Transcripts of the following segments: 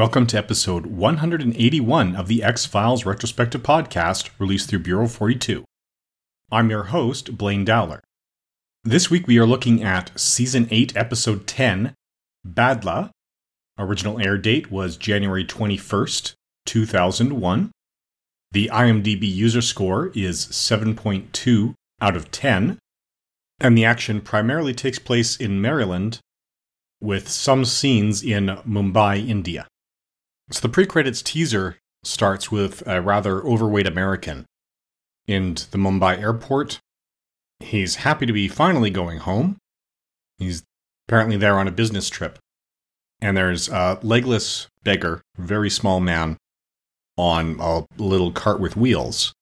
Welcome to episode 181 of the X Files Retrospective Podcast released through Bureau 42. I'm your host, Blaine Dowler. This week we are looking at Season 8, Episode 10, Badla. Original air date was January 21st, 2001. The IMDb user score is 7.2 out of 10, and the action primarily takes place in Maryland, with some scenes in Mumbai, India. So the pre credits teaser starts with a rather overweight American in the Mumbai airport. He's happy to be finally going home. He's apparently there on a business trip. And there's a legless beggar, very small man, on a little cart with wheels,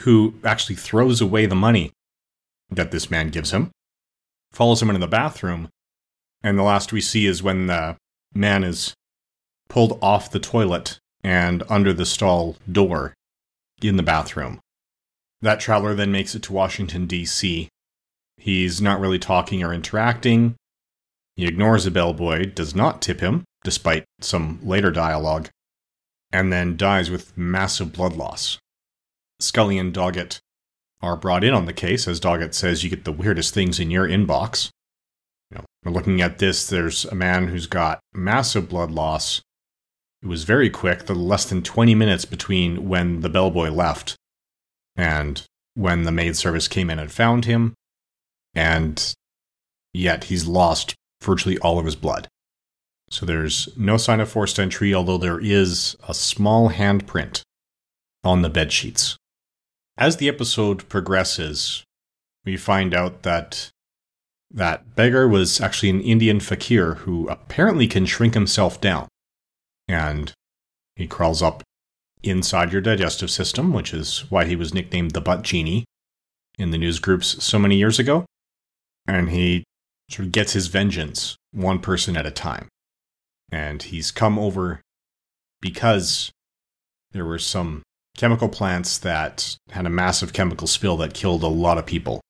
who actually throws away the money that this man gives him, follows him into the bathroom, and the last we see is when the man is pulled off the toilet and under the stall door in the bathroom. That traveler then makes it to Washington, D.C. He's not really talking or interacting. He ignores the bellboy, does not tip him, despite some later dialogue, and then dies with massive blood loss. Scully and Doggett are brought in on the case, as Doggett says, You get the weirdest things in your inbox. You know, we're looking at this, there's a man who's got massive blood loss, it was very quick, the less than 20 minutes between when the bellboy left and when the maid service came in and found him, and yet he's lost virtually all of his blood. So there's no sign of forced entry, although there is a small handprint on the bed sheets. As the episode progresses, we find out that that beggar was actually an Indian fakir who apparently can shrink himself down and he crawls up inside your digestive system, which is why he was nicknamed the Butt Genie in the news groups so many years ago. And he sort of gets his vengeance one person at a time. And he's come over because there were some chemical plants that had a massive chemical spill that killed a lot of people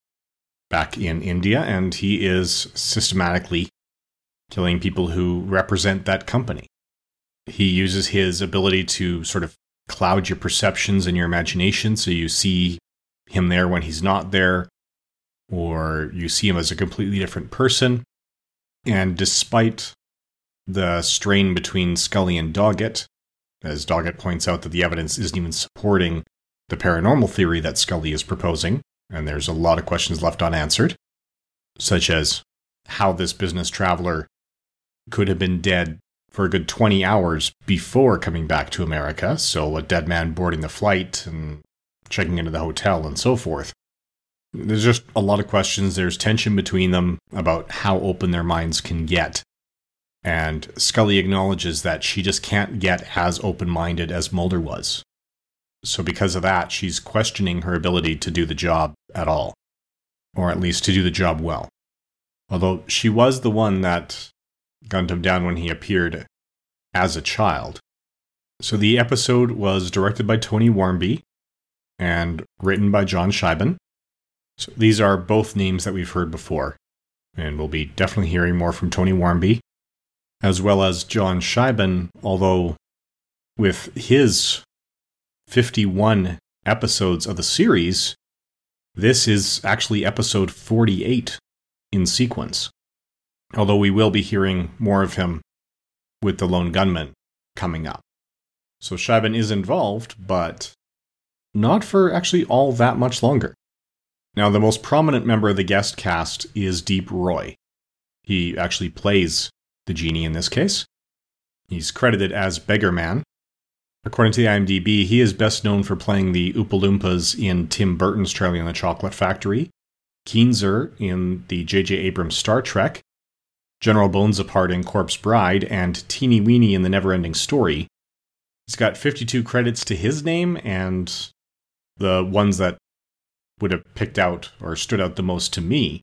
back in India, and he is systematically killing people who represent that company. He uses his ability to sort of cloud your perceptions and your imagination so you see him there when he's not there, or you see him as a completely different person. And despite the strain between Scully and Doggett, as Doggett points out that the evidence isn't even supporting the paranormal theory that Scully is proposing, and there's a lot of questions left unanswered, such as how this business traveler could have been dead for a good 20 hours before coming back to America. So, a dead man boarding the flight and checking into the hotel and so forth. There's just a lot of questions. There's tension between them about how open their minds can get. And Scully acknowledges that she just can't get as open minded as Mulder was. So, because of that, she's questioning her ability to do the job at all, or at least to do the job well. Although she was the one that gunned him down when he appeared as a child. So the episode was directed by Tony Wharmby and written by John Shiban. So these are both names that we've heard before, and we'll be definitely hearing more from Tony Wharmby, as well as John Shiban, although with his 51 episodes of the series, this is actually episode 48 in sequence although we will be hearing more of him with the lone gunman coming up. So Shiban is involved, but not for actually all that much longer. Now, the most prominent member of the guest cast is Deep Roy. He actually plays the genie in this case. He's credited as Beggar Man. According to the IMDb, he is best known for playing the Oompa in Tim Burton's Charlie and the Chocolate Factory, Keenser in the J.J. Abrams Star Trek, General Bones Apart in Corpse Bride, and Teeny Weeny in The Neverending Story. He's got 52 credits to his name, and the ones that would have picked out or stood out the most to me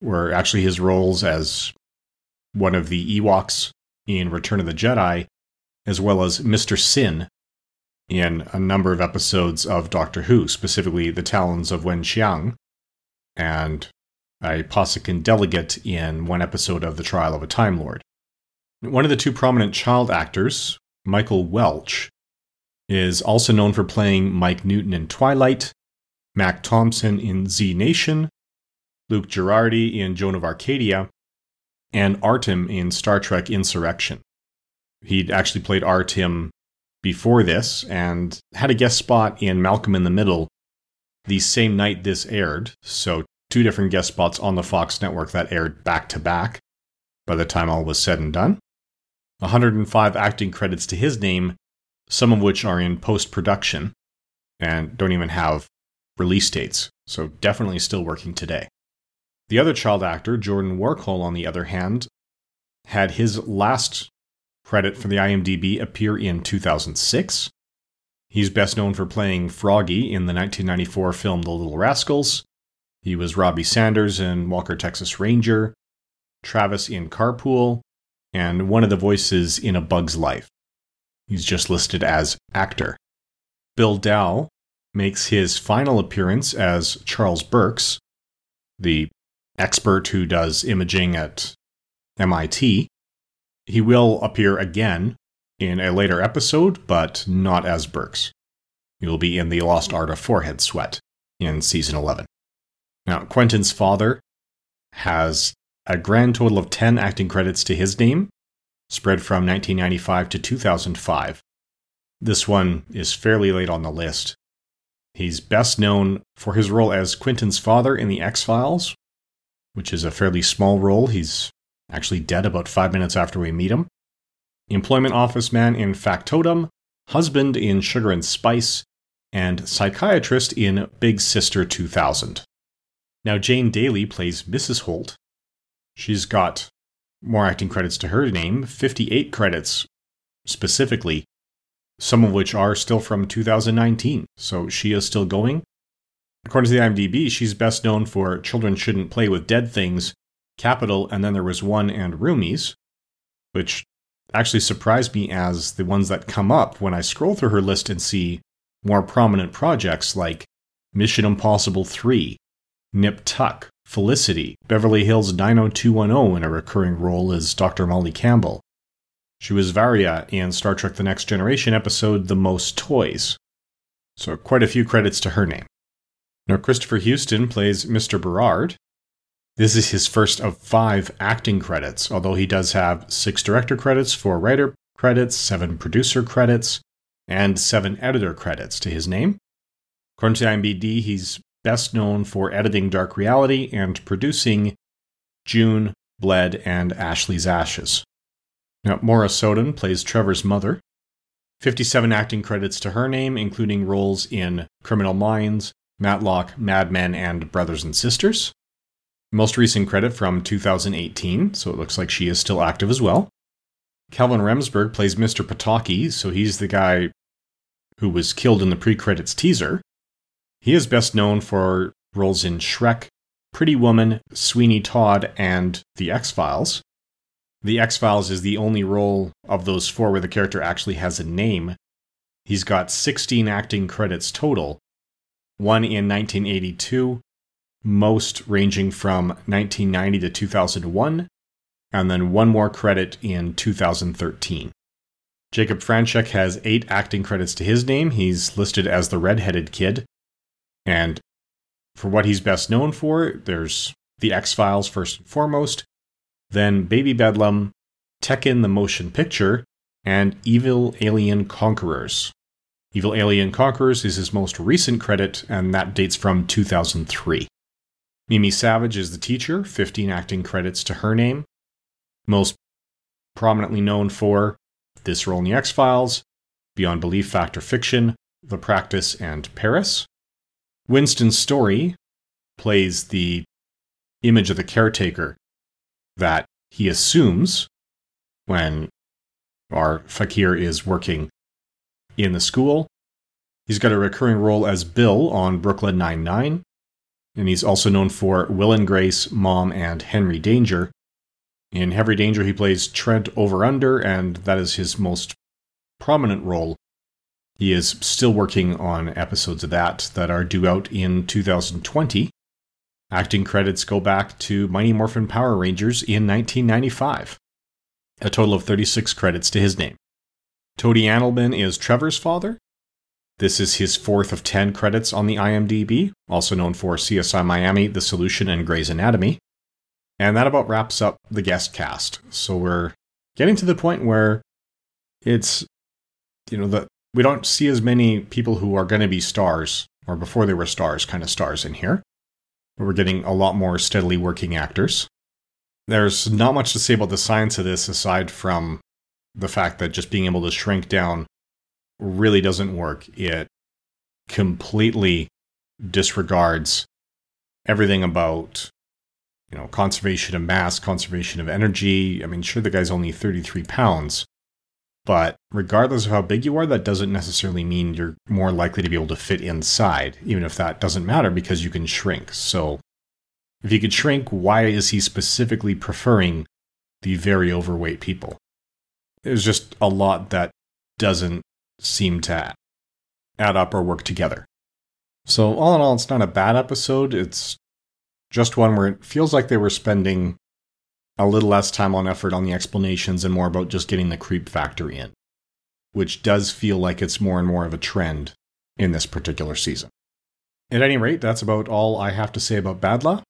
were actually his roles as one of the Ewoks in Return of the Jedi, as well as Mr. Sin in a number of episodes of Doctor Who, specifically The Talons of Weng-Chiang, and a Pawsican delegate in one episode of The Trial of a Time Lord. One of the two prominent child actors, Michael Welch, is also known for playing Mike Newton in Twilight, Mack Thompson in Z Nation, Luke Girardi in Joan of Arcadia, and Artim in Star Trek Insurrection. He'd actually played Artim before this and had a guest spot in Malcolm in the Middle the same night this aired, so two different guest spots on the Fox network that aired back to back by the time all was said and done. 105 acting credits to his name, some of which are in post production and don't even have release dates, so definitely still working today. The other child actor, Jordan Warkol, on the other hand, had his last credit for the IMDb appear in 2006. He's best known for playing Froggy in the 1994 film The Little Rascals. He was Robbie Sanders in Walker Texas Ranger, Travis in Carpool, and one of the voices in A Bug's Life. He's just listed as actor. Bill Dow makes his final appearance as Charles Burks, the expert who does imaging at MIT. He will appear again in a later episode, but not as Burks. He will be in The Lost Art of Forehead Sweat in season 11. Now, Quentin's father has a grand total of 10 acting credits to his name, spread from 1995 to 2005. This one is fairly late on the list. He's best known for his role as Quentin's father in The X Files, which is a fairly small role. He's actually dead about five minutes after we meet him. Employment office man in Factotum, husband in Sugar and Spice, and psychiatrist in Big Sister 2000. Now, Jane Daly plays Mrs. Holt. She's got more acting credits to her name, 58 credits specifically, some of which are still from 2019, so she is still going. According to the IMDb, she's best known for Children Shouldn't Play with Dead Things, Capital, and then there was one and Roomies, which actually surprised me as the ones that come up when I scroll through her list and see more prominent projects like Mission Impossible 3, Nip Tuck, Felicity, Beverly Hills 90210 in a recurring role as Dr. Molly Campbell. She was Varia in Star Trek The Next Generation episode The Most Toys. So, quite a few credits to her name. Now, Christopher Houston plays Mr. Berard, this is his first of five acting credits, although he does have six director credits, four writer credits, seven producer credits, and seven editor credits to his name. According to IMDb, he's best known for editing Dark Reality and producing June, Bled, and Ashley's Ashes. Now, Maura Soden plays Trevor's mother. 57 acting credits to her name, including roles in Criminal Minds, Matlock, Mad Men, and Brothers and Sisters. Most recent credit from 2018, so it looks like she is still active as well. Calvin Remsburg plays Mr. Pataki, so he's the guy who was killed in the pre credits teaser. He is best known for roles in Shrek, Pretty Woman, Sweeney Todd, and The X Files. The X Files is the only role of those four where the character actually has a name. He's got 16 acting credits total, one in 1982, most ranging from 1990 to 2001, and then one more credit in 2013. Jacob Franchek has eight acting credits to his name. He's listed as the redheaded kid. And for what he's best known for, there's The X Files first and foremost, then Baby Bedlam, Tekken the Motion Picture, and Evil Alien Conquerors. Evil Alien Conquerors is his most recent credit, and that dates from 2003. Mimi Savage is the teacher, 15 acting credits to her name. Most prominently known for this role in The X Files, Beyond Belief Fact or Fiction, The Practice, and Paris. Winston Story plays the image of the caretaker that he assumes when our Fakir is working in the school. He's got a recurring role as Bill on Brooklyn Nine-Nine, and he's also known for Will and Grace, Mom, and Henry Danger. In Henry Danger, he plays Trent Over Under, and that is his most prominent role. He is still working on episodes of that that are due out in 2020. Acting credits go back to Mighty Morphin Power Rangers in 1995. a total of 36 credits to his name. Tody Annelman is Trevor's father. This is his fourth of 10 credits on the IMDb, also known for CSI Miami, The Solution, and Grey's Anatomy. And that about wraps up the guest cast. So we're getting to the point where it's, you know, that we don't see as many people who are going to be stars, or before they were stars, kind of stars in here. We're getting a lot more steadily working actors. There's not much to say about the science of this aside from the fact that just being able to shrink down really doesn't work. It completely disregards everything about you know conservation of mass, conservation of energy. I mean, sure the guy's only 33 pounds, but regardless of how big you are, that doesn't necessarily mean you're more likely to be able to fit inside, even if that doesn't matter because you can shrink. So if he could shrink, why is he specifically preferring the very overweight people? There's just a lot that doesn't seem to add up or work together. So, all in all, it's not a bad episode. It's just one where it feels like they were spending a little less time on effort on the explanations and more about just getting the creep factor in, which does feel like it's more and more of a trend in this particular season. At any rate, that's about all I have to say about Badla.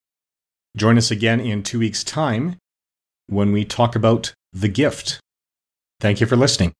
Join us again in two weeks' time when we talk about The Gift. Thank you for listening.